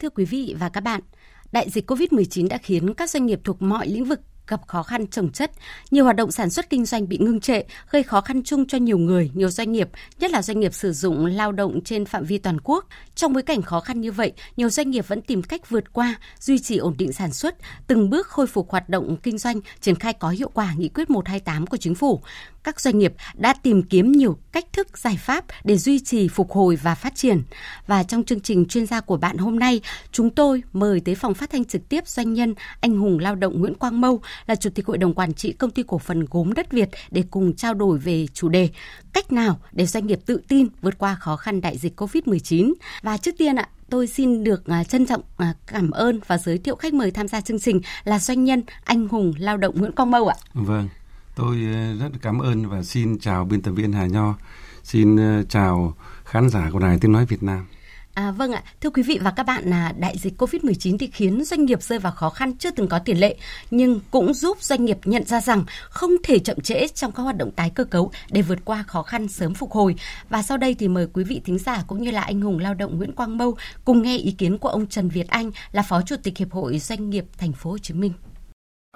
Thưa quý vị và các bạn, đại dịch COVID-19 đã khiến các doanh nghiệp thuộc mọi lĩnh vực gặp khó khăn trồng chất, nhiều hoạt động sản xuất kinh doanh bị ngưng trệ, gây khó khăn chung cho nhiều người, nhiều doanh nghiệp, nhất là doanh nghiệp sử dụng lao động trên phạm vi toàn quốc. Trong bối cảnh khó khăn như vậy, nhiều doanh nghiệp vẫn tìm cách vượt qua, duy trì ổn định sản xuất, từng bước khôi phục hoạt động kinh doanh, triển khai có hiệu quả nghị quyết 128 của chính phủ các doanh nghiệp đã tìm kiếm nhiều cách thức giải pháp để duy trì phục hồi và phát triển. Và trong chương trình chuyên gia của bạn hôm nay, chúng tôi mời tới phòng phát thanh trực tiếp doanh nhân anh hùng lao động Nguyễn Quang Mâu là chủ tịch hội đồng quản trị công ty cổ phần gốm đất Việt để cùng trao đổi về chủ đề cách nào để doanh nghiệp tự tin vượt qua khó khăn đại dịch Covid-19. Và trước tiên ạ, tôi xin được à, trân trọng à, cảm ơn và giới thiệu khách mời tham gia chương trình là doanh nhân anh hùng lao động Nguyễn Quang Mâu ạ. Vâng. Tôi ờ, rất cảm ơn và xin chào biên tập viên Hà Nho. Xin ờ, chào khán giả của Đài Tiếng Nói Việt Nam. À, vâng ạ, thưa quý vị và các bạn, là đại dịch Covid-19 thì khiến doanh nghiệp rơi vào khó khăn chưa từng có tiền lệ, nhưng cũng giúp doanh nghiệp nhận ra rằng không thể chậm trễ trong các hoạt động tái cơ cấu để vượt qua khó khăn sớm phục hồi. Và sau đây thì mời quý vị thính giả cũng như là anh hùng lao động Nguyễn Quang Mâu cùng nghe ý kiến của ông Trần Việt Anh là Phó Chủ tịch Hiệp hội Doanh nghiệp Thành phố Hồ Chí Minh.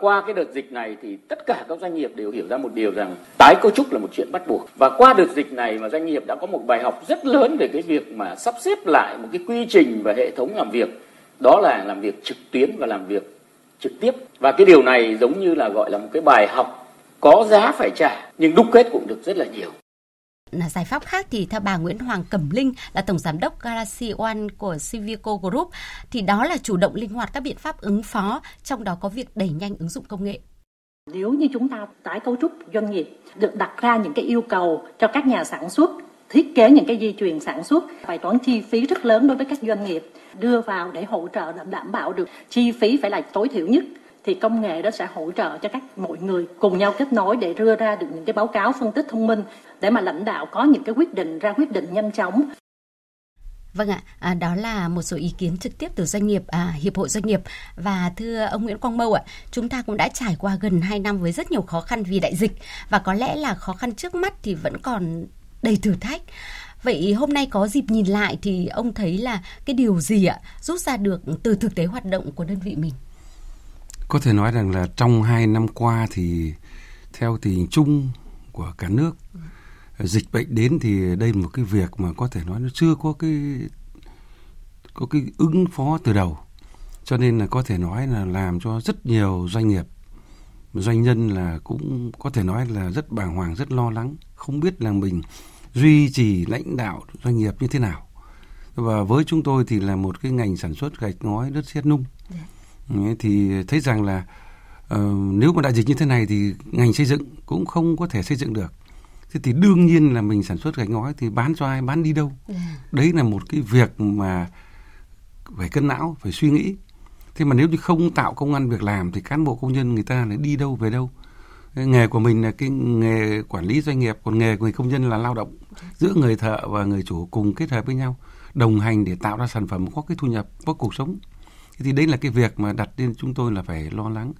Qua cái đợt dịch này thì tất cả các doanh nghiệp đều hiểu ra một điều rằng tái cấu trúc là một chuyện bắt buộc. Và qua đợt dịch này mà doanh nghiệp đã có một bài học rất lớn về cái việc mà sắp xếp lại một cái quy trình và hệ thống làm việc. Đó là làm việc trực tuyến và làm việc trực tiếp. Và cái điều này giống như là gọi là một cái bài học có giá phải trả, nhưng đúc kết cũng được rất là nhiều là giải pháp khác thì theo bà Nguyễn Hoàng Cẩm Linh là tổng giám đốc Galaxy One của Civico Group thì đó là chủ động linh hoạt các biện pháp ứng phó, trong đó có việc đẩy nhanh ứng dụng công nghệ. Nếu như chúng ta tái cấu trúc doanh nghiệp được đặt ra những cái yêu cầu cho các nhà sản xuất thiết kế những cái dây chuyền sản xuất bài toán chi phí rất lớn đối với các doanh nghiệp đưa vào để hỗ trợ đảm bảo được chi phí phải là tối thiểu nhất thì công nghệ đó sẽ hỗ trợ cho các mọi người cùng nhau kết nối để đưa ra được những cái báo cáo phân tích thông minh để mà lãnh đạo có những cái quyết định ra quyết định nhanh chóng Vâng ạ, à, đó là một số ý kiến trực tiếp từ doanh nghiệp, à, hiệp hội doanh nghiệp và thưa ông Nguyễn Quang Mâu ạ, chúng ta cũng đã trải qua gần 2 năm với rất nhiều khó khăn vì đại dịch và có lẽ là khó khăn trước mắt thì vẫn còn đầy thử thách. Vậy hôm nay có dịp nhìn lại thì ông thấy là cái điều gì ạ rút ra được từ thực tế hoạt động của đơn vị mình? Có thể nói rằng là trong hai năm qua thì theo tình hình chung của cả nước, dịch bệnh đến thì đây là một cái việc mà có thể nói nó chưa có cái có cái ứng phó từ đầu. Cho nên là có thể nói là làm cho rất nhiều doanh nghiệp, doanh nhân là cũng có thể nói là rất bàng hoàng, rất lo lắng, không biết là mình duy trì lãnh đạo doanh nghiệp như thế nào. Và với chúng tôi thì là một cái ngành sản xuất gạch ngói đất sét nung. Yeah. Thì thấy rằng là uh, nếu mà đại dịch như thế này thì ngành xây dựng cũng không có thể xây dựng được. Thế thì đương nhiên là mình sản xuất gạch ngói thì bán cho ai bán đi đâu. Dạ. đấy là một cái việc mà phải cân não phải suy nghĩ. Thế mà nếu như không tạo công ăn việc làm thì cán bộ công nhân người ta lại đi đâu về đâu? Nghề của mình là cái nghề quản lý doanh nghiệp còn nghề của người công nhân là lao động. Giữa người thợ và người chủ cùng kết hợp với nhau đồng hành để tạo ra sản phẩm có cái thu nhập có cuộc sống thì đấy là cái việc mà đặt lên chúng tôi là phải lo lắng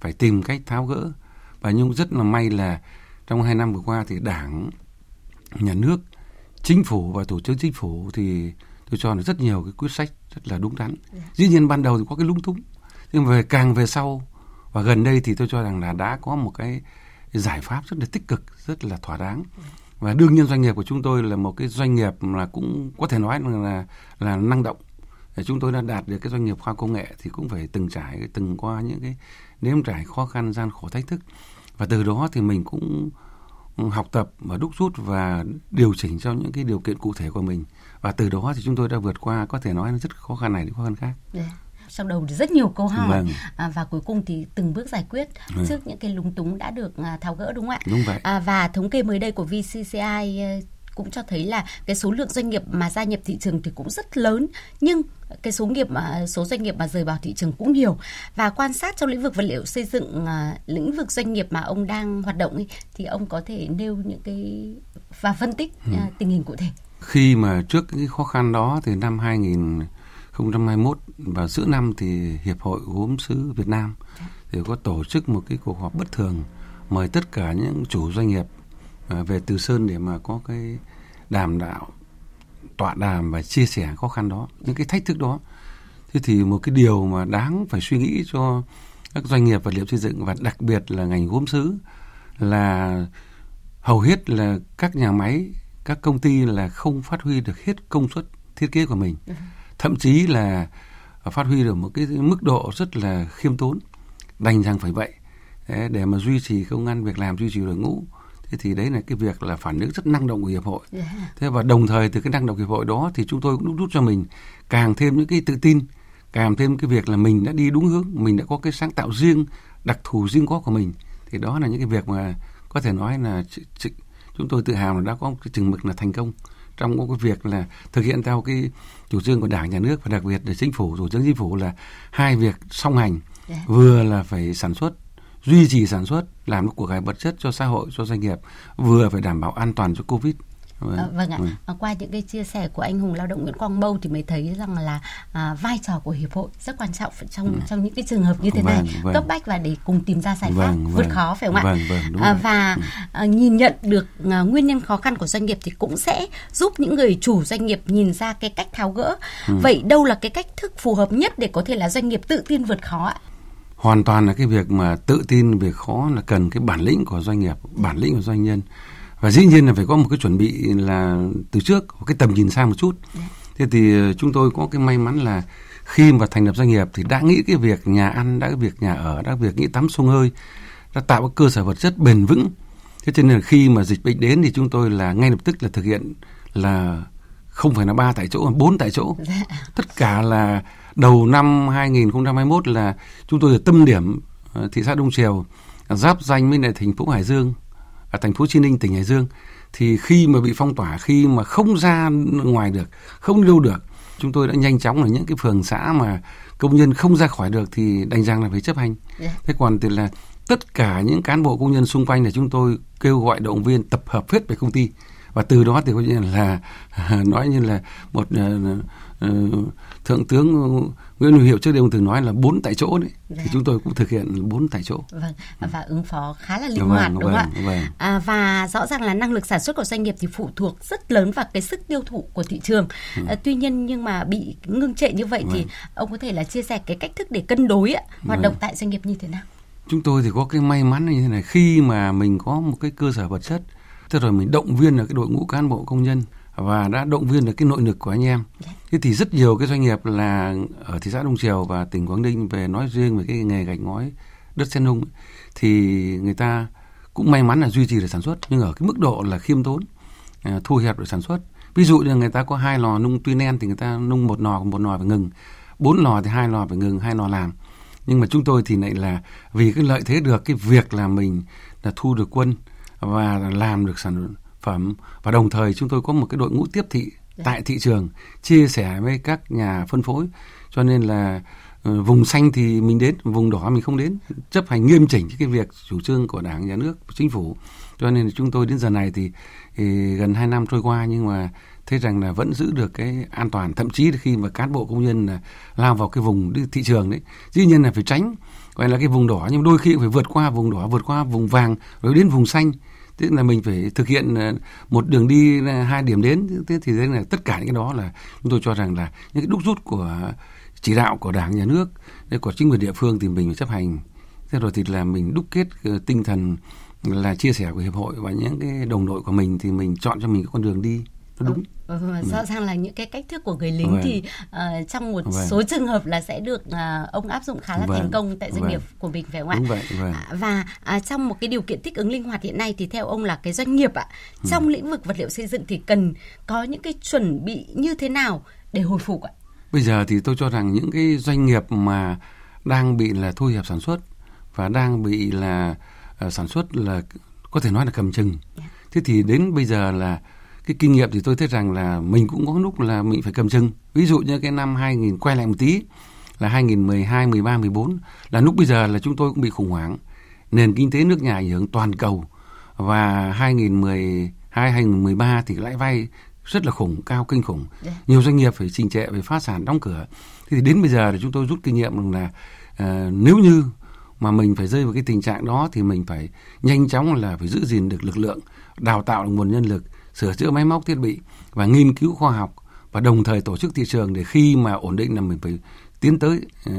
phải tìm cách tháo gỡ. Và nhưng rất là may là trong hai năm vừa qua thì đảng nhà nước chính phủ và tổ chức chính phủ thì tôi cho là rất nhiều cái quyết sách rất là đúng đắn. Dạ. dĩ nhiên ban đầu thì có cái lung túng nhưng về càng về sau và gần đây thì tôi cho rằng là đã có một cái giải pháp rất là tích cực rất là thỏa đáng. Và đương nhiên doanh nghiệp của chúng tôi là một cái doanh nghiệp là cũng có thể nói là là năng động chúng tôi đã đạt được cái doanh nghiệp khoa công nghệ thì cũng phải từng trải từng qua những cái nếm trải khó khăn gian khổ thách thức và từ đó thì mình cũng học tập và đúc rút và điều chỉnh cho những cái điều kiện cụ thể của mình và từ đó thì chúng tôi đã vượt qua có thể nói là rất khó khăn này đến khó khăn khác. Yeah dạ trong đầu thì rất nhiều câu hỏi vâng. à, và cuối cùng thì từng bước giải quyết vâng. trước những cái lúng túng đã được à, tháo gỡ đúng không ạ? Đúng vậy. À, và thống kê mới đây của VCCI cũng cho thấy là cái số lượng doanh nghiệp mà gia nhập thị trường thì cũng rất lớn nhưng cái số nghiệp mà số doanh nghiệp mà rời bỏ thị trường cũng nhiều. Và quan sát trong lĩnh vực vật liệu xây dựng à, lĩnh vực doanh nghiệp mà ông đang hoạt động ấy, thì ông có thể nêu những cái và phân tích ừ. à, tình hình cụ thể. Khi mà trước cái khó khăn đó thì năm 2000 2021 và giữa năm thì Hiệp hội Gốm sứ Việt Nam thì có tổ chức một cái cuộc họp bất thường mời tất cả những chủ doanh nghiệp à, về Từ Sơn để mà có cái đàm đạo tọa đàm và chia sẻ khó khăn đó những cái thách thức đó. Thế thì một cái điều mà đáng phải suy nghĩ cho các doanh nghiệp vật liệu xây dựng và đặc biệt là ngành gốm sứ là hầu hết là các nhà máy các công ty là không phát huy được hết công suất thiết kế của mình. Ừ. thậm chí là phát huy được một cái mức độ rất là khiêm tốn. Đành rằng phải vậy để mà duy trì công an việc làm duy trì đội ngũ thế thì đấy là cái việc là phản ứng rất năng động của hiệp hội yeah. thế và đồng thời từ cái năng động hiệp hội đó thì chúng tôi cũng đúc rút cho mình càng thêm những cái tự tin càng thêm cái việc là mình đã đi đúng hướng mình đã có cái sáng tạo riêng đặc thù riêng có của mình thì đó là những cái việc mà có thể nói là chúng tôi tự hào là đã có cái chừng mực là thành công trong cái việc là thực hiện theo cái chủ trương của đảng nhà nước và đặc biệt là chính phủ chủ trương chính phủ là hai việc song hành yeah. vừa là phải sản xuất duy trì sản xuất làm của cải vật chất cho xã hội cho doanh nghiệp vừa phải đảm bảo an toàn cho covid Vâng, à, vâng ạ. Ừ. Qua những cái chia sẻ của anh hùng lao động Nguyễn Quang Mâu thì mới thấy rằng là à, vai trò của hiệp hội rất quan trọng trong ừ. trong những cái trường hợp như thế vâng, này vâng. cấp bách và để cùng tìm ra giải pháp vâng, vâng. vượt khó phải không ạ? Vâng, vâng, à, và ừ. à, nhìn nhận được à, nguyên nhân khó khăn của doanh nghiệp thì cũng sẽ giúp những người chủ doanh nghiệp nhìn ra cái cách tháo gỡ. Ừ. Vậy đâu là cái cách thức phù hợp nhất để có thể là doanh nghiệp tự tin vượt khó ạ? Hoàn toàn là cái việc mà tự tin về khó là cần cái bản lĩnh của doanh nghiệp, bản lĩnh của doanh nhân và dĩ nhiên là phải có một cái chuẩn bị là từ trước cái tầm nhìn xa một chút dạ. thế thì ờ, chúng tôi có cái may mắn là khi mà thành lập doanh nghiệp thì đã nghĩ cái việc nhà ăn đã cái việc nhà ở đã việc nghĩ tắm sông hơi đã tạo cái cơ sở vật chất bền vững thế cho nên là khi mà dịch bệnh đến thì chúng tôi là ngay lập tức là thực hiện là không phải là ba tại chỗ mà bốn tại chỗ dạ. tất cả là đầu năm 2021 là chúng tôi ở tâm điểm ờ, thị xã Đông Triều giáp danh với lại thành phố Hải Dương ở thành phố Chí Minh tỉnh Hải Dương thì khi mà bị phong tỏa khi mà không ra ngoài được không đi được chúng tôi đã nhanh chóng là những cái phường xã mà công nhân không ra khỏi được thì đành rằng là phải chấp hành yeah. Dạ. thế còn thì là tất cả những cán bộ công nhân xung quanh là chúng tôi kêu gọi động viên tập hợp hết về công ty và từ đó thì coi như là nói như là một uh, uh, thượng tướng Nguyễn Huy Hiệu trước đây ông từng nói là bốn tại chỗ đấy dạ. thì chúng tôi cũng thực hiện bốn tại chỗ vâng và ứng phó khá là linh vâng, hoạt đúng không ạ vâng. à, và rõ ràng là năng lực sản xuất của doanh nghiệp thì phụ thuộc rất lớn vào cái sức tiêu thụ của thị trường ừ. à, tuy nhiên nhưng mà bị ngưng trệ như vậy vâng. thì ông có thể là chia sẻ cái cách thức để cân đối ạ, hoạt vâng. động tại doanh nghiệp như thế nào chúng tôi thì có cái may mắn như thế này khi mà mình có một cái cơ sở vật chất thế rồi mình động viên được cái đội ngũ cán bộ công nhân và đã động viên được cái nội lực của anh em. Dạ. Thế thì rất nhiều cái doanh nghiệp là ở thị xã Đông Triều và tỉnh Quảng Ninh về nói riêng về cái nghề gạch ngói đất sen nung thì người ta cũng may mắn là duy trì được sản xuất, nhưng ở cái mức độ là khiêm tốn à, thu hẹp được sản xuất. Ví dụ như người ta có hai lò nung tuy nen thì người ta nung một lò một lò phải ngừng. Bốn lò thì hai lò phải ngừng, hai lò làm. Nhưng mà chúng tôi thì lại là vì cái lợi thế được cái việc là mình là thu được quân và làm được sản phẩm. Và đồng thời chúng tôi có một cái đội ngũ tiếp thị Dạ. tại thị trường chia sẻ với các nhà phân phối. Cho nên là ừ, vùng xanh thì mình đến vùng đỏ mình không đến. Chấp hành nghiêm chỉnh cái việc chủ trương của đảng nhà nước chính phủ. Cho nên là chúng tôi đến giờ này thì, thì gần 2 năm trôi qua nhưng mà thấy rằng là vẫn giữ được cái an toàn. Thậm chí khi mà cán bộ công nhân là lao vào cái vùng thị trường đấy dĩ nhiên là phải tránh. Gọi là cái vùng đỏ nhưng đôi khi phải vượt qua vùng đỏ vượt qua vùng vàng rồi đến vùng xanh tức là mình phải thực hiện ờ, một đường đi ờ, hai điểm đến. Thế thì đấy là tất cả những cái đó là chúng tôi cho rằng là những cái đúc rút của chỉ đạo của đảng, nhà nước của chính quyền địa phương thì mình phải chấp hành. Thế rồi thì là mình đúc kết ờ, tinh thần là chia sẻ của hiệp hội và những cái đồng đội của mình thì mình chọn cho mình cái con đường đi đúng ừ, ừ, rõ ràng là những cái cách thức của người lính vâng. thì uh, trong một vâng. số trường hợp là sẽ được uh, ông áp dụng khá là vâng. thành công tại doanh vâng. nghiệp của mình phải không đúng ạ? Vậy, vâng. À, và uh, trong một cái điều kiện thích ứng linh hoạt hiện nay thì theo ông là cái doanh nghiệp ạ ừ. trong lĩnh vực vật liệu xây dựng thì cần có những cái chuẩn bị như thế nào để hồi phục ạ? Bây giờ thì tôi cho rằng những cái doanh nghiệp mà đang bị là thu hẹp sản xuất và đang bị là uh, sản xuất là có thể nói là cầm chừng. Yeah. Dạ. Thế thì đến bây giờ là cái kinh nghiệm thì tôi thấy rằng là mình cũng có lúc là mình phải cầm chừng. Ví dụ như cái năm 2000 quay lại một tí là 2012, 13, 14 là lúc bây giờ là chúng tôi cũng bị khủng hoảng. Nền kinh tế nước nhà ảnh hưởng toàn cầu và 2012, 2013 thì lãi vay rất là khủng, cao kinh khủng. Yeah. Dạ. Nhiều doanh nghiệp phải trình trệ, phải phá sản, đóng cửa. Thế thì đến bây giờ thì chúng tôi rút kinh nghiệm rằng là uh, nếu như mà mình phải rơi vào cái tình trạng đó thì mình phải nhanh chóng là phải giữ gìn được lực lượng, đào tạo được nguồn nhân lực, sửa chữa máy móc thiết bị và nghiên cứu khoa học và đồng thời tổ chức thị trường để khi mà ổn định là mình phải tiến tới ờ,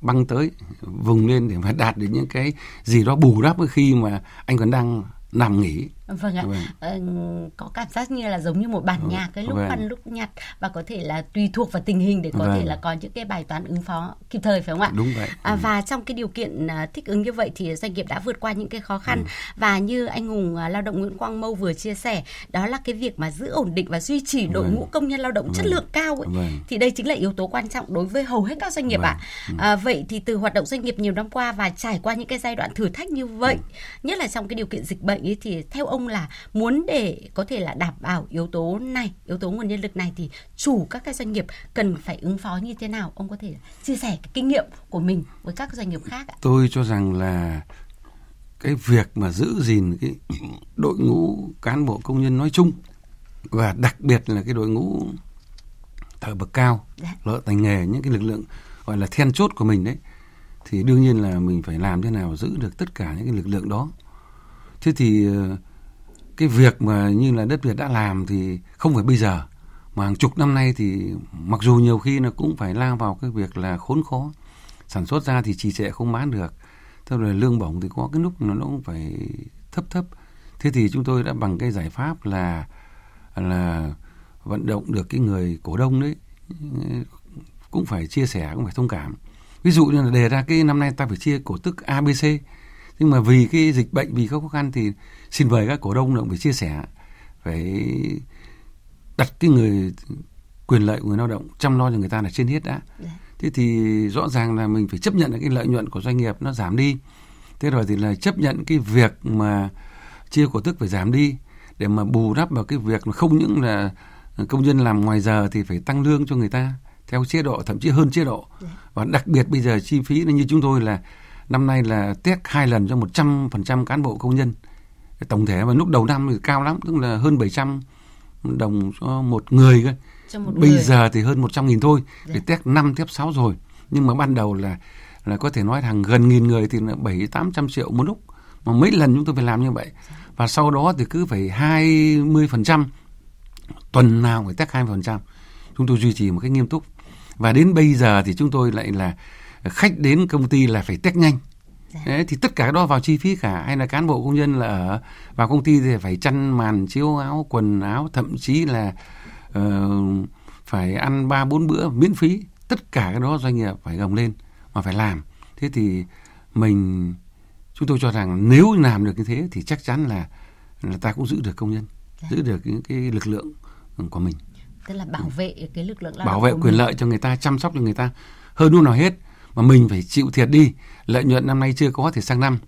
băng tới, vùng lên để mà đạt được những cái gì đó bù đắp khi mà anh còn đang nằm nghỉ vâng ạ vâng. Ờ, có cảm giác như là giống như một bản vâng. nhạc cái lúc vâng. ăn lúc nhặt và có thể là tùy thuộc vào tình hình để có vâng. thể là có những cái bài toán ứng phó kịp thời phải không ạ đúng vậy à, ừ. và trong cái điều kiện à, thích ứng như vậy thì doanh nghiệp đã vượt qua những cái khó khăn ừ. và như anh hùng à, lao động nguyễn quang mâu vừa chia sẻ đó là cái việc mà giữ ổn định và duy trì đội vâng. ngũ công nhân lao động vâng. chất lượng cao ấy, vâng. thì đây chính là yếu tố quan trọng đối với hầu hết các doanh nghiệp vâng. ạ ừ. à, vậy thì từ hoạt động doanh nghiệp nhiều năm qua và trải qua những cái giai đoạn thử thách như vậy ừ. nhất là trong cái điều kiện dịch bệnh ấy thì theo ông là muốn để có thể là đảm bảo yếu tố này yếu tố nguồn nhân lực này thì chủ các cái doanh nghiệp cần phải ứng phó như thế nào? Ông có thể chia sẻ cái kinh nghiệm của mình với các doanh nghiệp khác ạ. Tôi cho rằng là cái việc mà giữ gìn cái đội ngũ cán bộ công nhân nói chung và đặc biệt là cái đội ngũ thợ bậc cao dạ. lợ tay nghề những cái lực lượng gọi là then chốt của mình đấy thì đương nhiên là mình phải làm thế nào giữ được tất cả những cái lực lượng đó. Thế thì ờ, cái việc mà như là đất Việt đã làm thì không phải bây giờ, mà hàng chục năm nay thì mặc dù nhiều khi nó cũng phải lao vào cái việc là khốn khó, sản xuất ra thì trì trệ không bán được. Thế rồi lương bổng thì có cái lúc nó cũng phải thấp thấp. Thế thì chúng tôi đã bằng cái giải pháp là là vận động được cái người cổ đông đấy, cũng phải chia sẻ, cũng phải thông cảm. Ví dụ như là đề ra cái năm nay ta phải chia cổ tức ABC nhưng mà vì cái dịch bệnh vì các khó khăn thì xin mời các cổ đông cũng phải chia sẻ phải đặt cái người quyền lợi của người lao động chăm lo cho người ta là trên hết đã dạ. thế thì rõ ràng là mình phải chấp nhận là cái lợi nhuận của doanh nghiệp nó giảm đi thế rồi thì là chấp nhận cái việc mà chia cổ tức phải giảm đi để mà bù đắp vào cái việc mà không những là công nhân làm ngoài giờ thì phải tăng lương cho người ta theo chế độ thậm chí hơn chế độ dạ. và đặc biệt bây giờ chi phí như chúng tôi là năm nay là test hai lần cho 100% cán bộ công nhân. Tổng thể và lúc đầu năm thì cao lắm tức là hơn 700 đồng cho một người cơ. Bây người. giờ thì hơn 100 nghìn thôi dạ. để test 5 test 6 rồi. Nhưng mà ban đầu là là có thể nói hàng gần nghìn người thì là bảy tám trăm triệu một lúc. Mà mấy lần chúng tôi phải làm như vậy. Và sau đó thì cứ phải 20 phần trăm tuần nào phải test 20 phần trăm. Chúng tôi duy trì một cách nghiêm túc. Và đến bây giờ thì chúng tôi lại là khách đến công ty là phải test nhanh dạ. Đấy, thì tất cả đó vào chi phí cả hay là cán bộ công nhân là ở vào công ty thì phải chăn màn chiếu áo quần áo thậm chí là uh, phải ăn ba bốn bữa miễn phí tất cả cái đó doanh nghiệp phải gồng lên mà phải làm thế thì mình chúng tôi cho rằng nếu làm được như thế thì chắc chắn là là ta cũng giữ được công nhân dạ. giữ được những cái lực lượng của mình tức là bảo vệ cái lực lượng lao bảo vệ quyền mình. lợi cho người ta chăm sóc cho người ta hơn lúc nào hết mà mình phải chịu thiệt đi. Lợi nhuận năm nay chưa có thì sang năm.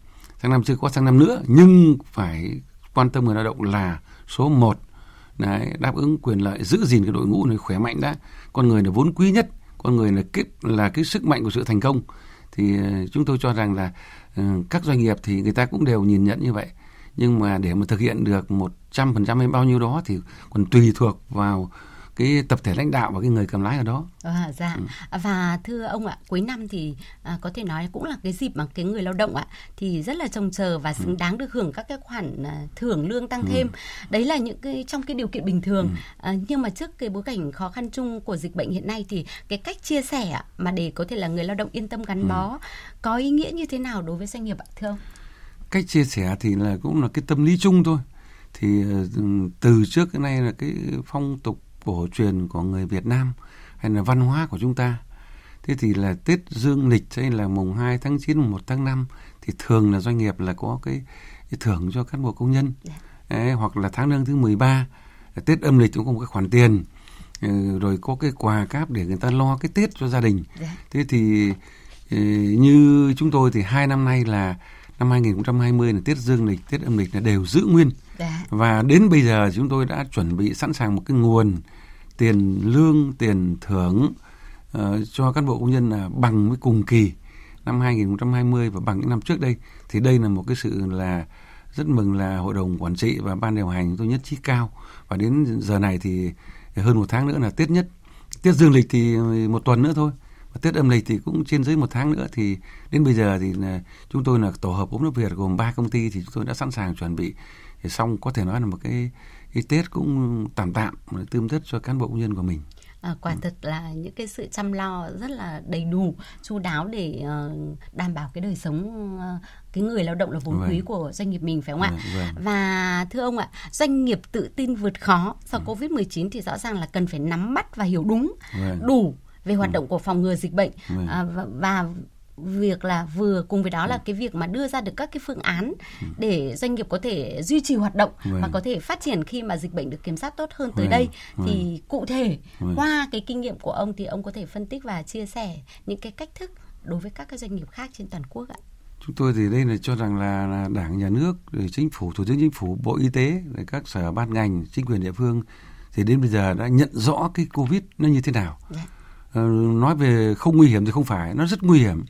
Sang năm chưa có sang năm nữa. Nhưng phải quan tâm người lao động là số 1 Đấy, đáp ứng quyền lợi giữ gìn cái đội ngũ này khỏe mạnh đã. Con người là vốn quý nhất. Con người là cái là cái sức mạnh của sự thành công. Thì ờ, chúng tôi cho rằng là ờ, các doanh nghiệp thì người ta cũng đều nhìn nhận như vậy. Nhưng mà để mà thực hiện được một trăm phần trăm hay bao nhiêu đó thì còn tùy thuộc vào cái tập thể lãnh đạo và cái người cầm lái ở đó. À, dạ. Ừ. Và thưa ông ạ, cuối năm thì à, có thể nói cũng là cái dịp mà cái người lao động ạ thì rất là trông chờ và xứng ừ. đáng được hưởng các cái khoản à, thưởng lương tăng ừ. thêm. Đấy là những cái trong cái điều kiện bình thường. Ừ. À, nhưng mà trước cái bối cảnh khó khăn chung của dịch bệnh hiện nay thì cái cách chia sẻ mà để có thể là người lao động yên tâm gắn ừ. bó có ý nghĩa như thế nào đối với doanh nghiệp ạ thưa ông? Cách chia sẻ thì là cũng là cái tâm lý chung thôi thì ừ, từ trước cái nay là cái phong tục cổ truyền của người Việt Nam hay là văn hóa của chúng ta. Thế thì là Tết Dương lịch hay là mùng 2 tháng 9, mùng 1 tháng 5 thì thường là doanh nghiệp là có cái, cái thưởng cho cán bộ công nhân. Đấy, hoặc là tháng lương thứ 13, Tết âm lịch cũng có một cái khoản tiền ừ, rồi có cái quà cáp để người ta lo cái Tết cho gia đình. Thế thì ừ, như chúng tôi thì hai năm nay là năm 2020 là Tết Dương lịch, Tết âm lịch là đều giữ nguyên. Dạ. Và đến bây giờ chúng tôi đã chuẩn bị sẵn sàng một cái nguồn tiền lương, tiền thưởng uh, cho cán bộ công nhân là bằng với cùng kỳ năm 2020 và bằng những năm trước đây. Thì đây là một cái sự là rất mừng là hội đồng quản trị và ban điều hành tôi nhất trí cao và đến giờ này thì hơn một tháng nữa là Tết nhất. Tết dương lịch thì một tuần nữa thôi và Tết âm lịch thì cũng trên dưới một tháng nữa thì đến bây giờ thì là chúng tôi là tổ hợp ốm nước Việt gồm ba công ty thì chúng tôi đã sẵn sàng chuẩn bị thì xong có thể nói là một cái cái Tết cũng tạm tạm tươm tất cho cán bộ công nhân của mình À, quả thực là những cái sự chăm lo rất là đầy đủ, chu đáo để uh, đảm bảo cái đời sống uh, cái người lao động là vốn vâng. quý của doanh nghiệp mình phải không ạ? Vâng, vâng. Và thưa ông ạ, doanh nghiệp tự tin vượt khó sau ừ. Covid-19 thì rõ ràng là cần phải nắm bắt và hiểu đúng, vâng. đủ về hoạt động của phòng ngừa dịch bệnh vâng. à, và, và việc là vừa cùng với đó là cái việc mà đưa ra được các cái phương án để doanh nghiệp có thể duy trì hoạt động và vâng. có thể phát triển khi mà dịch bệnh được kiểm soát tốt hơn tới vâng. đây thì vâng. cụ thể qua cái kinh nghiệm của ông thì ông có thể phân tích và chia sẻ những cái cách thức đối với các cái doanh nghiệp khác trên toàn quốc ạ chúng tôi thì đây là cho rằng là, là đảng nhà nước rồi chính phủ thủ tướng chính phủ bộ y tế rồi các sở ban ngành chính quyền địa phương thì đến bây giờ đã nhận rõ cái covid nó như thế nào dạ. ờ, nói về không nguy hiểm thì không phải nó rất nguy hiểm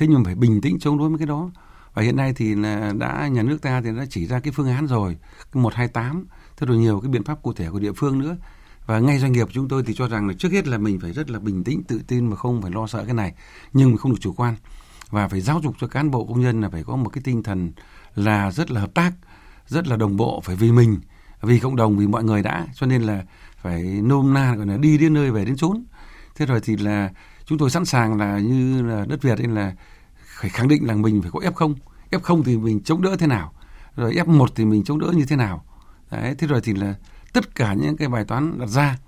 thế nhưng phải bình tĩnh chống đối với cái đó. Và hiện nay thì là đã, nhà nước ta thì đã chỉ ra cái phương án rồi một hai tám. Thế rồi nhiều cái biện pháp cụ thể của địa phương nữa. Và ngay doanh nghiệp chúng tôi thì cho rằng là trước hết là mình phải rất là bình tĩnh, tự tin mà không phải lo sợ cái này, nhưng không được chủ quan. Và phải giáo dục cho cán bộ công nhân là phải có một cái tinh thần là rất là hợp tác, rất là đồng bộ, phải vì mình, vì cộng đồng, vì mọi người đã. Cho nên là phải nôm na, gọi là đi đến nơi về đến chốn. Thế rồi thì là chúng tôi sẵn sàng là như là đất Việt nên là phải khẳng định là mình phải có F0 F0 thì mình chống đỡ thế nào? Rồi F1 thì mình chống đỡ như thế nào? Đấy thế rồi thì là tất cả những cái bài toán đặt ra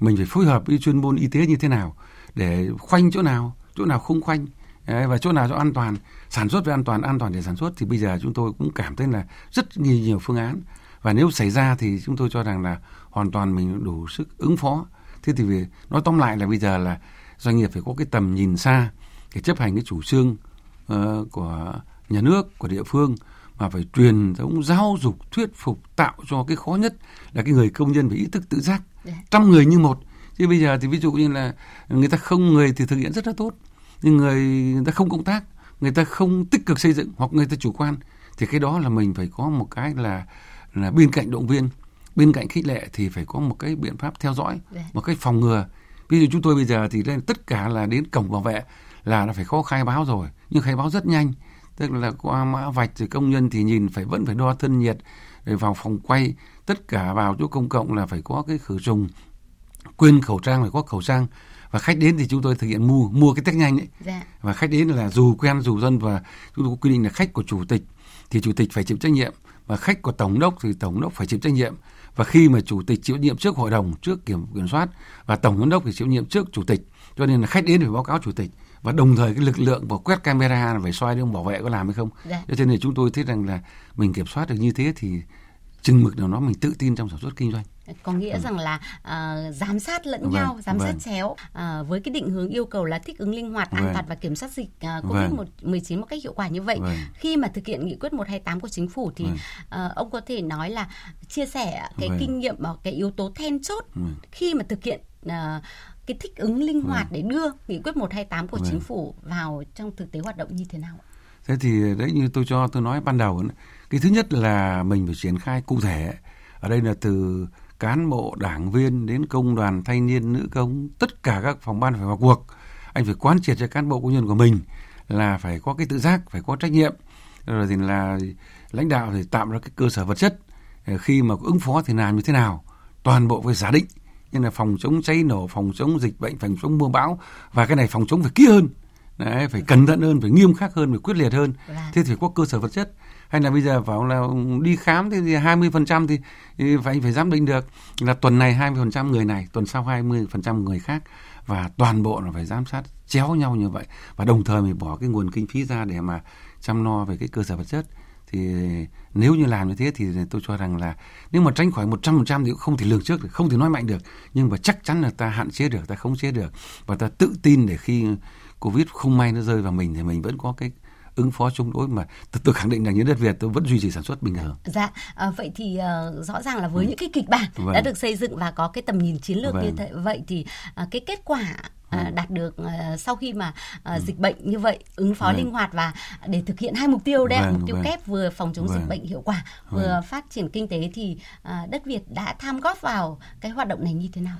mình phải phối hợp với chuyên môn y tế như thế nào để khoanh chỗ nào chỗ nào không khoanh đấy, và chỗ nào cho an toàn sản xuất về an toàn an toàn để sản xuất. Thì bây giờ chúng tôi cũng cảm thấy là rất nhiều, nhiều phương án. Và nếu xảy ra thì chúng tôi cho rằng là hoàn toàn mình đủ sức ứng phó. Thế thì về nói tóm lại là bây giờ là doanh nghiệp phải có cái tầm nhìn xa để chấp hành cái chủ trương uh, của nhà nước của địa phương mà phải truyền thống giáo dục thuyết phục tạo cho cái khó nhất là cái người công nhân phải ý thức tự giác dạ. trăm người như một chứ bây giờ thì ví dụ như là người ta không người thì thực hiện rất là tốt nhưng người, người ta không công tác người ta không tích cực xây dựng hoặc người ta chủ quan thì cái đó là mình phải có một cái là là bên cạnh động viên bên cạnh khích lệ thì phải có một cái biện pháp theo dõi dạ. một cái phòng ngừa ví dụ chúng tôi bây giờ thì lên tất cả là đến cổng bảo vệ là nó phải có khai báo rồi. Nhưng khai báo rất nhanh. Tức là qua mã vạch thì công nhân thì nhìn phải vẫn phải đo thân nhiệt rồi vào phòng quay. Tất cả vào chỗ công cộng là phải có cái khử trùng. Quên khẩu trang phải có khẩu trang. Và khách đến thì chúng tôi thực hiện mua mua cái test nhanh ấy. Dạ. và khách đến là dù quen dù dân và chúng tôi có quy định là khách của chủ tịch thì chủ tịch phải chịu trách nhiệm. Và khách của tổng đốc thì tổng đốc phải chịu trách nhiệm và khi mà chủ tịch chịu nhiệm trước hội đồng trước kiểm kiểm soát và tổng giám đốc thì chịu nhiệm trước chủ tịch. Cho nên là khách đến phải báo cáo chủ tịch. Và đồng thời cái lực lượng và quét camera là phải xoay đi ông bảo vệ có làm hay không. Dạ. cho nên là chúng tôi thấy rằng là mình kiểm soát được như thế thì chừng mực nào đó mình tự tin trong sản xuất kinh doanh có nghĩa ừ. rằng là uh, giám sát lẫn vâng, nhau giám vâng. sát chéo uh, với cái định hướng yêu cầu là thích ứng linh hoạt an vâng. toàn và kiểm soát dịch uh, covid 19 một cách hiệu quả như vậy vâng. khi mà thực hiện nghị quyết 128 của chính phủ thì vâng. uh, ông có thể nói là chia sẻ cái vâng. kinh nghiệm và cái yếu tố then chốt vâng. khi mà thực hiện uh, cái thích ứng linh hoạt vâng. để đưa nghị quyết 128 của vâng. chính phủ vào trong thực tế hoạt động như thế nào thế thì đấy như tôi cho tôi nói ban đầu cái thứ nhất là mình phải triển khai cụ thể ở đây là từ cán bộ, đảng viên đến công đoàn thanh niên nữ công, tất cả các phòng ban phải vào cuộc. Anh phải quán triệt cho cán bộ công nhân của mình là phải có cái tự giác, phải có trách nhiệm. Rồi thì là lãnh đạo thì tạo ra cái cơ sở vật chất. Ờ, khi mà ứng phó thì làm như thế nào? Toàn bộ phải giả định. Như là phòng chống cháy nổ, phòng chống dịch bệnh, phòng chống mưa bão. Và cái này phòng chống phải kỹ hơn. Đấy, phải cẩn thận hơn phải nghiêm khắc hơn phải quyết liệt hơn. Vâng. thế thì phải có cơ sở vật chất. Hay là bây giờ phải là đi khám thì 20 phần trăm thì, thì phải phải giám định được. Là tuần này 20 phần trăm người này tuần sau 20 phần trăm người khác. Và toàn bộ là phải giám sát chéo nhau như vậy. Và đồng thời mình bỏ cái nguồn kinh phí ra để mà chăm lo về cái cơ sở vật chất. Thì nếu như làm như thế thì tôi cho rằng là nếu mà tránh khỏi 100% thì cũng không thể lường trước được, không thể nói mạnh được, nhưng mà chắc chắn là ta hạn chế được, ta không chế được. Và ta tự tin để khi Covid không may nó rơi vào mình thì mình vẫn có cái ứng phó chống đối mà tôi, tôi khẳng định là như đất Việt tôi vẫn duy trì sản xuất bình thường. Dạ, à, vậy thì uh, rõ ràng là với ừ. những cái kịch bản vâng. đã được xây dựng và có cái tầm nhìn chiến lược vâng. như thế vậy thì uh, cái kết quả À, đạt được uh, sau khi mà uh, ừ. dịch bệnh như vậy ứng phó vâng. linh hoạt và để thực hiện hai mục tiêu đấy vâng, mục tiêu vâng. kép vừa phòng chống vâng. dịch bệnh hiệu quả vừa vâng. phát triển kinh tế thì uh, đất Việt đã tham góp vào cái hoạt động này như thế nào?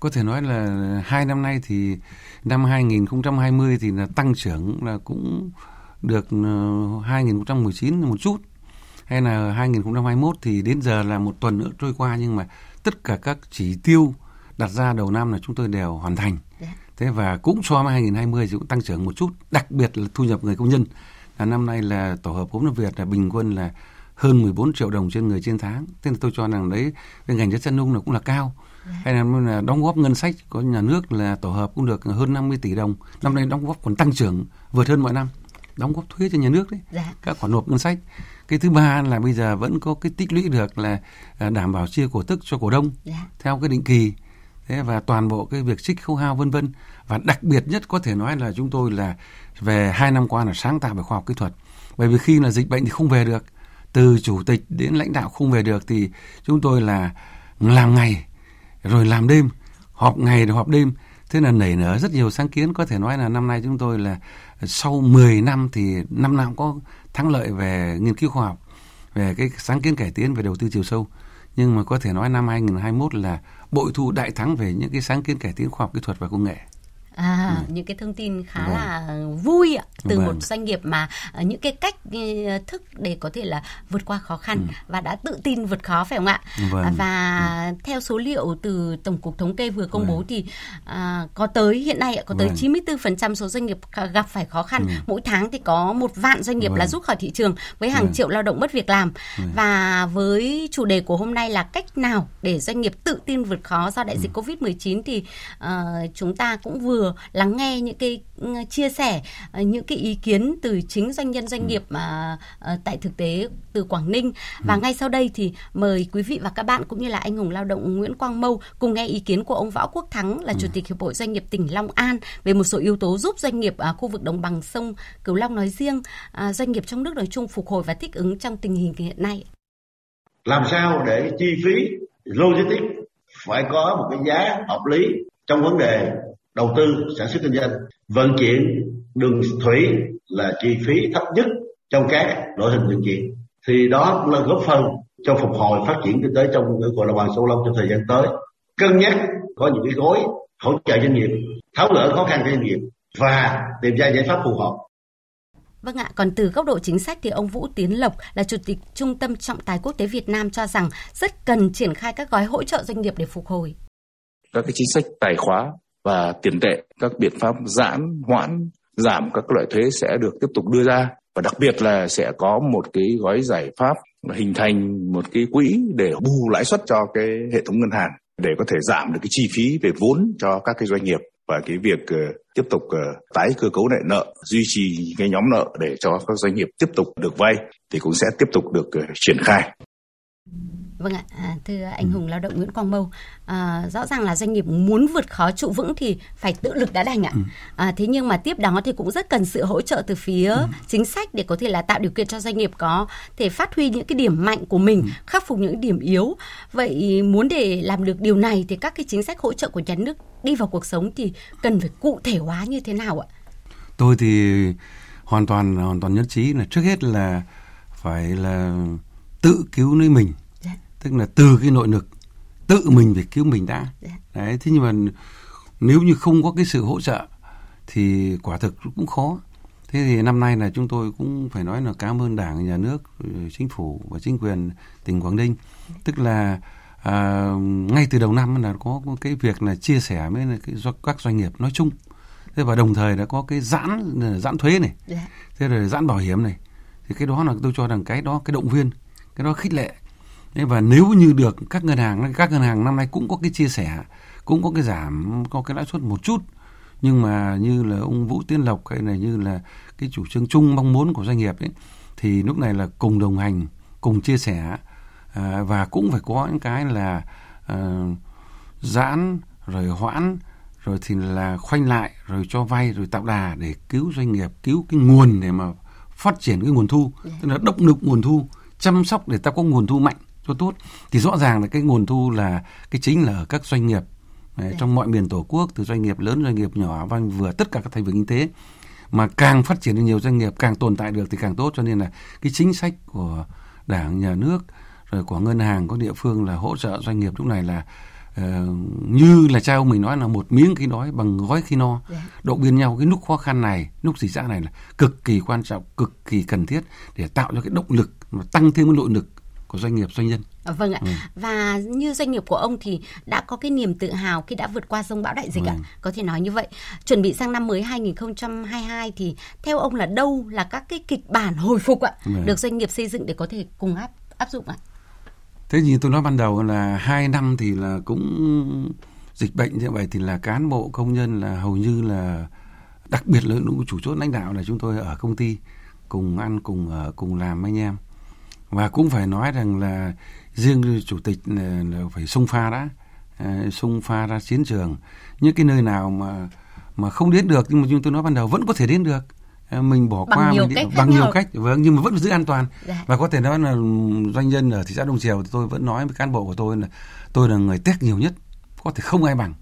Có thể nói là hai năm nay thì năm 2020 thì là tăng trưởng là cũng được 2019 ờ, một chút hay là 2021 thì đến giờ là một tuần nữa trôi qua nhưng mà tất cả các chỉ tiêu đặt ra đầu năm là chúng tôi đều hoàn thành. Dạ. Thế và cũng so với 2020 thì cũng tăng trưởng một chút, đặc biệt là thu nhập người công nhân. Là năm nay là tổ hợp vốn Việt là bình quân là hơn 14 triệu đồng trên người trên tháng. Thế nên tôi cho rằng đấy cái ngành chất chăn nuôi là cũng là cao. Hay là đóng góp ngân sách của nhà nước là tổ hợp cũng được hơn 50 tỷ đồng. Năm nay đóng góp còn tăng trưởng vượt hơn mọi năm. Đóng góp thuế cho nhà nước đấy. Dạ. Các khoản nộp ngân sách cái thứ ba là bây giờ vẫn có cái tích lũy được là à, đảm bảo chia cổ tức cho cổ đông. Dạ. theo cái định kỳ thế và toàn bộ cái việc trích khấu hao vân vân và đặc biệt nhất có thể nói là chúng tôi là về hai năm qua là sáng tạo về khoa học kỹ thuật bởi vì khi là dịch bệnh thì không về được từ chủ tịch đến lãnh đạo không về được thì chúng tôi là làm ngày rồi làm đêm, họp ngày rồi họp đêm. Thế là nảy nở rất nhiều sáng kiến. Có thể nói là năm nay chúng tôi là sau 10 năm thì năm nào cũng có thắng lợi về nghiên cứu khoa học, về cái sáng kiến cải tiến, về đầu tư chiều sâu. Nhưng mà có thể nói năm 2021 là bội thu đại thắng về những cái sáng kiến cải tiến khoa học kỹ thuật và công nghệ. À, ừ. những cái thông tin khá vâng. là vui ạ từ vâng. một doanh nghiệp mà uh, những cái cách uh, thức để có thể là vượt qua khó khăn ừ. và đã tự tin vượt khó phải không ạ? Vâng. và ừ. theo số liệu từ tổng cục thống kê vừa công vâng. bố thì uh, có tới hiện nay có tới vâng. 94% số doanh nghiệp gặp phải khó khăn. Ừ. Mỗi tháng thì có một vạn doanh nghiệp vâng. là rút khỏi thị trường với hàng vâng. triệu lao động mất việc làm. Vâng. Và với chủ đề của hôm nay là cách nào để doanh nghiệp tự tin vượt khó do đại dịch ừ. Covid-19 thì uh, chúng ta cũng vừa vừa lắng nghe những cái ừ, chia sẻ ờ, những cái ý kiến từ chính doanh nhân doanh ừ. nghiệp mà ờ, tại thực tế từ Quảng Ninh và ừ. ngay sau đây thì mời quý vị và các bạn cũng như là anh hùng lao động Nguyễn Quang Mâu cùng nghe ý kiến của ông Võ Quốc Thắng là chủ tịch hiệp hội doanh nghiệp tỉnh Long An về một số yếu tố giúp doanh nghiệp ở khu vực đồng bằng sông Cửu Long nói riêng, à, doanh nghiệp trong nước nói chung phục hồi và thích ứng trong tình hình hiện nay. Làm sao để chi phí logistics phải có một cái giá hợp lý trong vấn đề đầu tư sản xuất kinh doanh vận chuyển đường thủy là chi phí thấp nhất trong các loại hình vận chuyển thì đó cũng là góp phần cho phục hồi phát triển kinh tế trong gọi là bằng sông long trong thời gian tới. Cân nhắc có những cái gói hỗ trợ doanh nghiệp tháo gỡ khó khăn cho doanh nghiệp và tìm ra giải pháp phù hợp. Vâng ạ, còn từ góc độ chính sách thì ông Vũ Tiến Lộc là Chủ tịch Trung tâm Trọng tài Quốc tế Việt Nam cho rằng rất cần triển khai các gói hỗ trợ doanh nghiệp để phục hồi. Các cái chính sách tài khóa và tiền tệ các biện pháp giãn hoãn giảm các loại thuế sẽ được tiếp tục đưa ra. Và đặc biệt là sẽ có một cái gói giải pháp hình thành một cái quỹ để bù lãi suất cho cái hệ thống ngân hàng để có thể giảm được cái chi phí về vốn cho các cái doanh nghiệp và cái việc uh, tiếp tục uh, tái cơ cấu lại nợ duy trì cái nhóm nợ để cho các doanh nghiệp tiếp tục được vay thì cũng sẽ tiếp tục được uh, triển khai. Vâng ạ, à, thưa anh Hùng lao động Nguyễn Quang Mâu, à, rõ ràng là doanh nghiệp muốn vượt khó trụ vững thì phải tự lực đã đành ạ. Ừ. À, thế nhưng mà tiếp đó thì cũng rất cần sự hỗ trợ từ phía ừ. chính sách để có thể là tạo điều kiện cho doanh nghiệp có thể phát huy những cái điểm mạnh của mình, ừ. khắc phục những điểm yếu. Vậy muốn để làm được điều này thì các cái chính sách hỗ trợ của nhà nước đi vào cuộc sống thì cần phải cụ thể hóa như thế nào ạ? Tôi thì hoàn toàn hoàn toàn nhất trí là trước hết là phải là tự cứu lấy mình tức là từ cái nội lực tự mình phải cứu mình đã. Dạ. đấy thế nhưng mà nếu như không có cái sự hỗ trợ thì quả thực cũng khó. Thế thì năm nay là chúng tôi cũng phải nói là cảm ơn đảng nhà nước chính phủ và chính quyền tỉnh quảng ninh. Tức là à, ngay từ đầu năm là có cái việc là chia sẻ với cái, các doanh nghiệp nói chung. Thế và đồng thời đã có cái giãn giãn thuế này. Dạ. thế rồi giãn bảo hiểm này. Thì cái đó là tôi cho rằng cái đó cái động viên cái đó khích lệ và nếu như được các ngân hàng các ngân hàng năm nay cũng có cái chia sẻ cũng có cái giảm có cái lãi suất một chút nhưng mà như là ông Vũ Tiến Lộc hay là như là cái chủ trương chung mong muốn của doanh nghiệp ấy thì lúc này là cùng đồng hành cùng chia sẻ à, và cũng phải có những cái là à, giãn rồi hoãn rồi thì là khoanh lại rồi cho vay rồi tạo đà để cứu doanh nghiệp cứu cái nguồn để mà phát triển cái nguồn thu dạ. tức là động lực nguồn thu chăm sóc để ta có nguồn thu mạnh cho tốt thì rõ ràng là cái nguồn thu là cái chính là ở các doanh nghiệp Đấy, dạ. trong mọi miền tổ quốc từ doanh nghiệp lớn doanh nghiệp nhỏ và vừa tất cả các thành phần kinh tế mà càng phát triển được nhiều doanh nghiệp càng tồn tại được thì càng tốt cho nên là cái chính sách của đảng nhà nước rồi của ngân hàng có địa phương là hỗ trợ doanh nghiệp lúc này là uh, như là cha ông mình nói là một miếng khi đói bằng gói khi no yeah. Dạ. động viên nhau cái lúc khó khăn này lúc dịch giã này là cực kỳ quan trọng cực kỳ cần thiết để tạo cho cái động lực mà tăng thêm cái nội lực của doanh nghiệp doanh nhân. À, vâng ạ. Ừ. Và như doanh nghiệp của ông thì đã có cái niềm tự hào khi đã vượt qua dông bão đại dịch vâng. ạ. Có thể nói như vậy. Chuẩn bị sang năm mới 2022 thì theo ông là đâu là các cái kịch bản hồi phục ạ vâng. được doanh nghiệp xây dựng để có thể cùng áp áp dụng ạ? Thế như tôi nói ban đầu là hai năm thì là cũng dịch bệnh như vậy thì là cán bộ công nhân là hầu như là đặc biệt là những chủ chốt lãnh đạo là chúng tôi ở công ty cùng ăn cùng ở cùng làm anh em và cũng phải nói rằng là riêng chủ tịch là, là phải sung pha đã sung pha ra chiến trường những cái nơi nào mà mà không đến được nhưng mà chúng tôi nói ban đầu vẫn có thể đến được à, mình bỏ bằng qua nhiều mình cách bằng nhiều nhau. cách vâng nhưng mà vẫn giữ an toàn dạ. và có thể nói là doanh nhân ở thị xã Đông Triều thì tôi vẫn nói với cán bộ của tôi là tôi là người test nhiều nhất có thể không ai bằng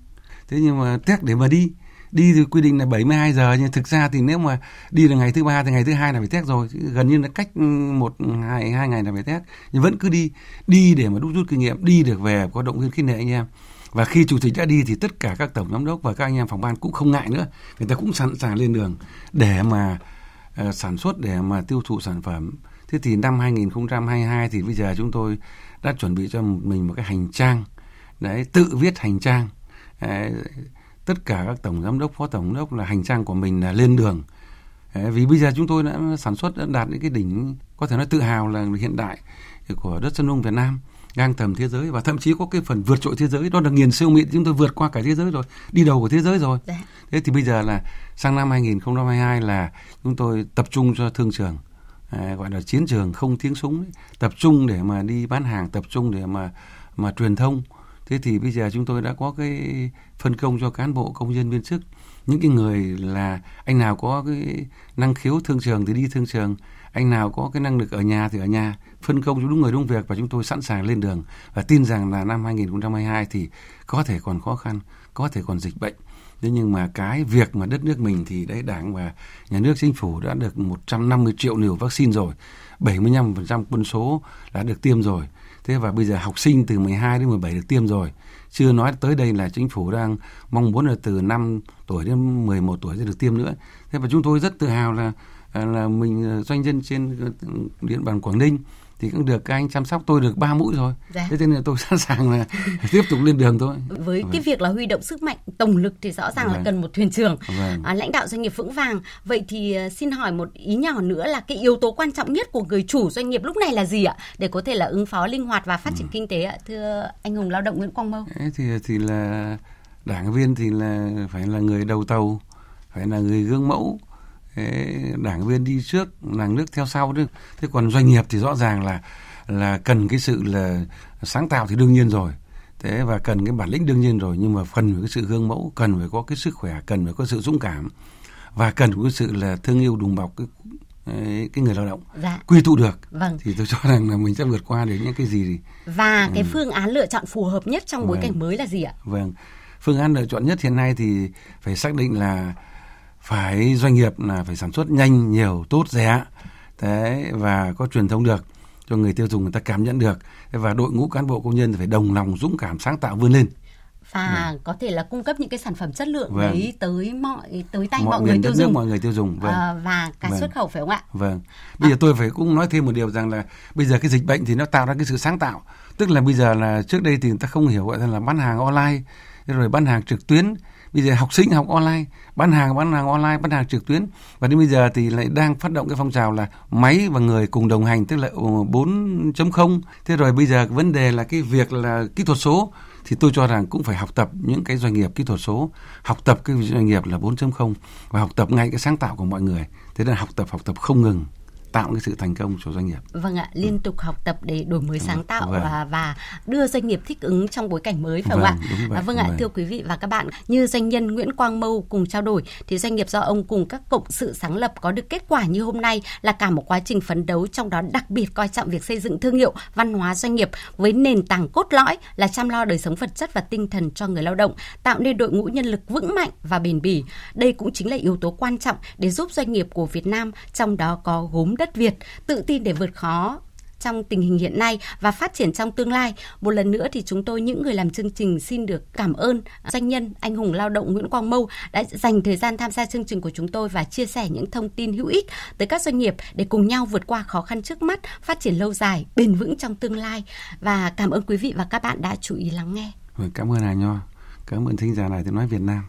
thế nhưng mà test để mà đi đi thì quy định là 72 giờ nhưng thực ra thì nếu mà đi là ngày thứ ba thì ngày thứ hai là phải test rồi. Gần như là cách ừ, một hai hai ngày là phải test. Nhưng vẫn cứ đi đi để mà đúc rút kinh nghiệm đi được về có động viên khích lệ anh em. Và khi chủ tịch đã đi thì tất cả các tổng giám đốc và các anh em phòng ban cũng không ngại nữa. Người ta cũng sẵn sàng lên đường để mà uh, sản xuất để mà tiêu thụ sản phẩm. Thế thì năm 2022 thì bây giờ chúng tôi đã chuẩn bị cho mình một cái hành trang. Đấy tự viết hành trang. Đấy, tất cả các tổng giám đốc phó tổng giám đốc là hành trang của mình là lên đường vì bây giờ chúng tôi đã sản xuất đã đạt những cái đỉnh có thể nói tự hào là hiện đại của đất sân nung Việt Nam ngang tầm thế giới và thậm chí có cái phần vượt trội thế giới đó là nghiền siêu mịn chúng tôi vượt qua cả thế giới rồi đi đầu của thế giới rồi dạ. thế thì bây giờ là sang năm 2022 là chúng tôi tập trung cho thương trường à, gọi là chiến trường không tiếng súng ấy. tập trung để mà đi bán hàng tập trung để mà mà truyền thông thế thì bây giờ chúng tôi đã có cái phân công cho cán bộ, công nhân viên chức. Những cái người là anh nào có cái năng khiếu thương trường thì đi thương trường. Anh nào có cái năng lực ở nhà thì ở nhà. Phân công cho đúng người đúng việc và chúng tôi sẵn sàng lên đường. Và tin rằng là năm 2022 thì có thể còn khó khăn, có thể còn dịch bệnh. Thế nhưng mà cái việc mà đất nước mình thì đấy, đảng và nhà nước, chính phủ đã được 150 triệu liều vaccine rồi. 75% quân số đã được tiêm rồi thế và bây giờ học sinh từ 12 đến 17 được tiêm rồi. Chưa nói tới đây là chính phủ đang mong muốn là từ 5 tuổi đến 11 tuổi sẽ được tiêm nữa. Thế và chúng tôi rất tự hào là à, là mình à, doanh nhân trên địa bàn Quảng Ninh thì cũng được các anh chăm sóc tôi được ba mũi rồi dạ. thế nên là tôi sẵn sàng là tiếp tục lên đường thôi với vâng. cái việc là huy động sức mạnh tổng lực thì rõ ràng vâng. là cần một thuyền trưởng vâng. à, lãnh đạo doanh nghiệp vững vàng vậy thì uh, xin hỏi một ý nhỏ nữa là cái yếu tố quan trọng nhất của người chủ doanh nghiệp lúc này là gì ạ để có thể là ứng phó linh hoạt và phát triển ừ. kinh tế ạ thưa anh hùng lao động Nguyễn Quang Mâu thì thì là đảng viên thì là phải là người đầu tàu phải là người gương mẫu đảng viên đi trước làng nước theo sau chứ thế còn doanh nghiệp thì rõ ràng là là cần cái sự là sáng tạo thì đương nhiên rồi thế và cần cái bản lĩnh đương nhiên rồi nhưng mà phần phải cái sự gương mẫu cần phải có cái sức khỏe cần phải có sự dũng cảm và cần có cái sự là thương yêu đùm bọc cái cái người lao động dạ. quy tụ được vâng. thì tôi cho rằng là mình sẽ vượt qua được những cái gì thì và ừ. cái phương án lựa chọn phù hợp nhất trong bối vâng. cảnh mới là gì ạ vâng phương án lựa chọn nhất hiện nay thì phải xác định là phải doanh nghiệp là phải sản xuất nhanh nhiều tốt rẻ thế và có truyền thông được cho người tiêu dùng người ta cảm nhận được và đội ngũ cán bộ công nhân phải đồng lòng dũng cảm sáng tạo vươn lên và ừ. có thể là cung cấp những cái sản phẩm chất lượng vâng. đấy tới mọi tới tay mọi, mọi người tiêu dùng mọi người tiêu dùng vâng. à, và cả vâng. xuất khẩu phải không ạ vâng bây à. giờ tôi phải cũng nói thêm một điều rằng là bây giờ cái dịch bệnh thì nó tạo ra cái sự sáng tạo tức là bây giờ là trước đây thì người ta không hiểu gọi là bán hàng online rồi bán hàng trực tuyến bây giờ học sinh học online, bán hàng bán hàng online, bán hàng trực tuyến. Và đến bây giờ thì lại đang phát động cái phong trào là máy và người cùng đồng hành, tức là ờ, 4.0 thế rồi bây giờ vấn đề là cái việc là kỹ thuật số, thì tôi cho rằng cũng phải học tập những cái doanh nghiệp kỹ thuật số. Học tập cái doanh nghiệp là 4.0 và học tập ngay cái sáng tạo của mọi người. Thế nên học tập học tập không ngừng tạo cái sự thành công cho doanh nghiệp. Vâng ạ, liên tục học tập để đổi mới sáng tạo vâng. và và đưa doanh nghiệp thích ứng trong bối cảnh mới phải vâng, không ạ? Vậy, à, vâng ạ, vâng. thưa quý vị và các bạn, như doanh nhân Nguyễn Quang Mâu cùng trao đổi thì doanh nghiệp do ông cùng các cộng sự sáng lập có được kết quả như hôm nay là cả một quá trình phấn đấu trong đó đặc biệt coi trọng việc xây dựng thương hiệu, văn hóa doanh nghiệp với nền tảng cốt lõi là chăm lo đời sống vật chất và tinh thần cho người lao động, tạo nên đội ngũ nhân lực vững mạnh và bền bỉ. Đây cũng chính là yếu tố quan trọng để giúp doanh nghiệp của Việt Nam trong đó có gốm đất Việt tự tin để vượt khó trong tình hình hiện nay và phát triển trong tương lai. Một lần nữa thì chúng tôi những người làm chương trình xin được cảm ơn doanh nhân anh hùng lao động Nguyễn Quang Mâu đã dành thời gian tham gia chương trình của chúng tôi và chia sẻ những thông tin hữu ích tới các doanh nghiệp để cùng nhau vượt qua khó khăn trước mắt, phát triển lâu dài, bền vững trong tương lai. Và cảm ơn quý vị và các bạn đã chú ý lắng nghe. Cảm ơn Hà Nho. Cảm ơn thính giả này tiếng nói Việt Nam.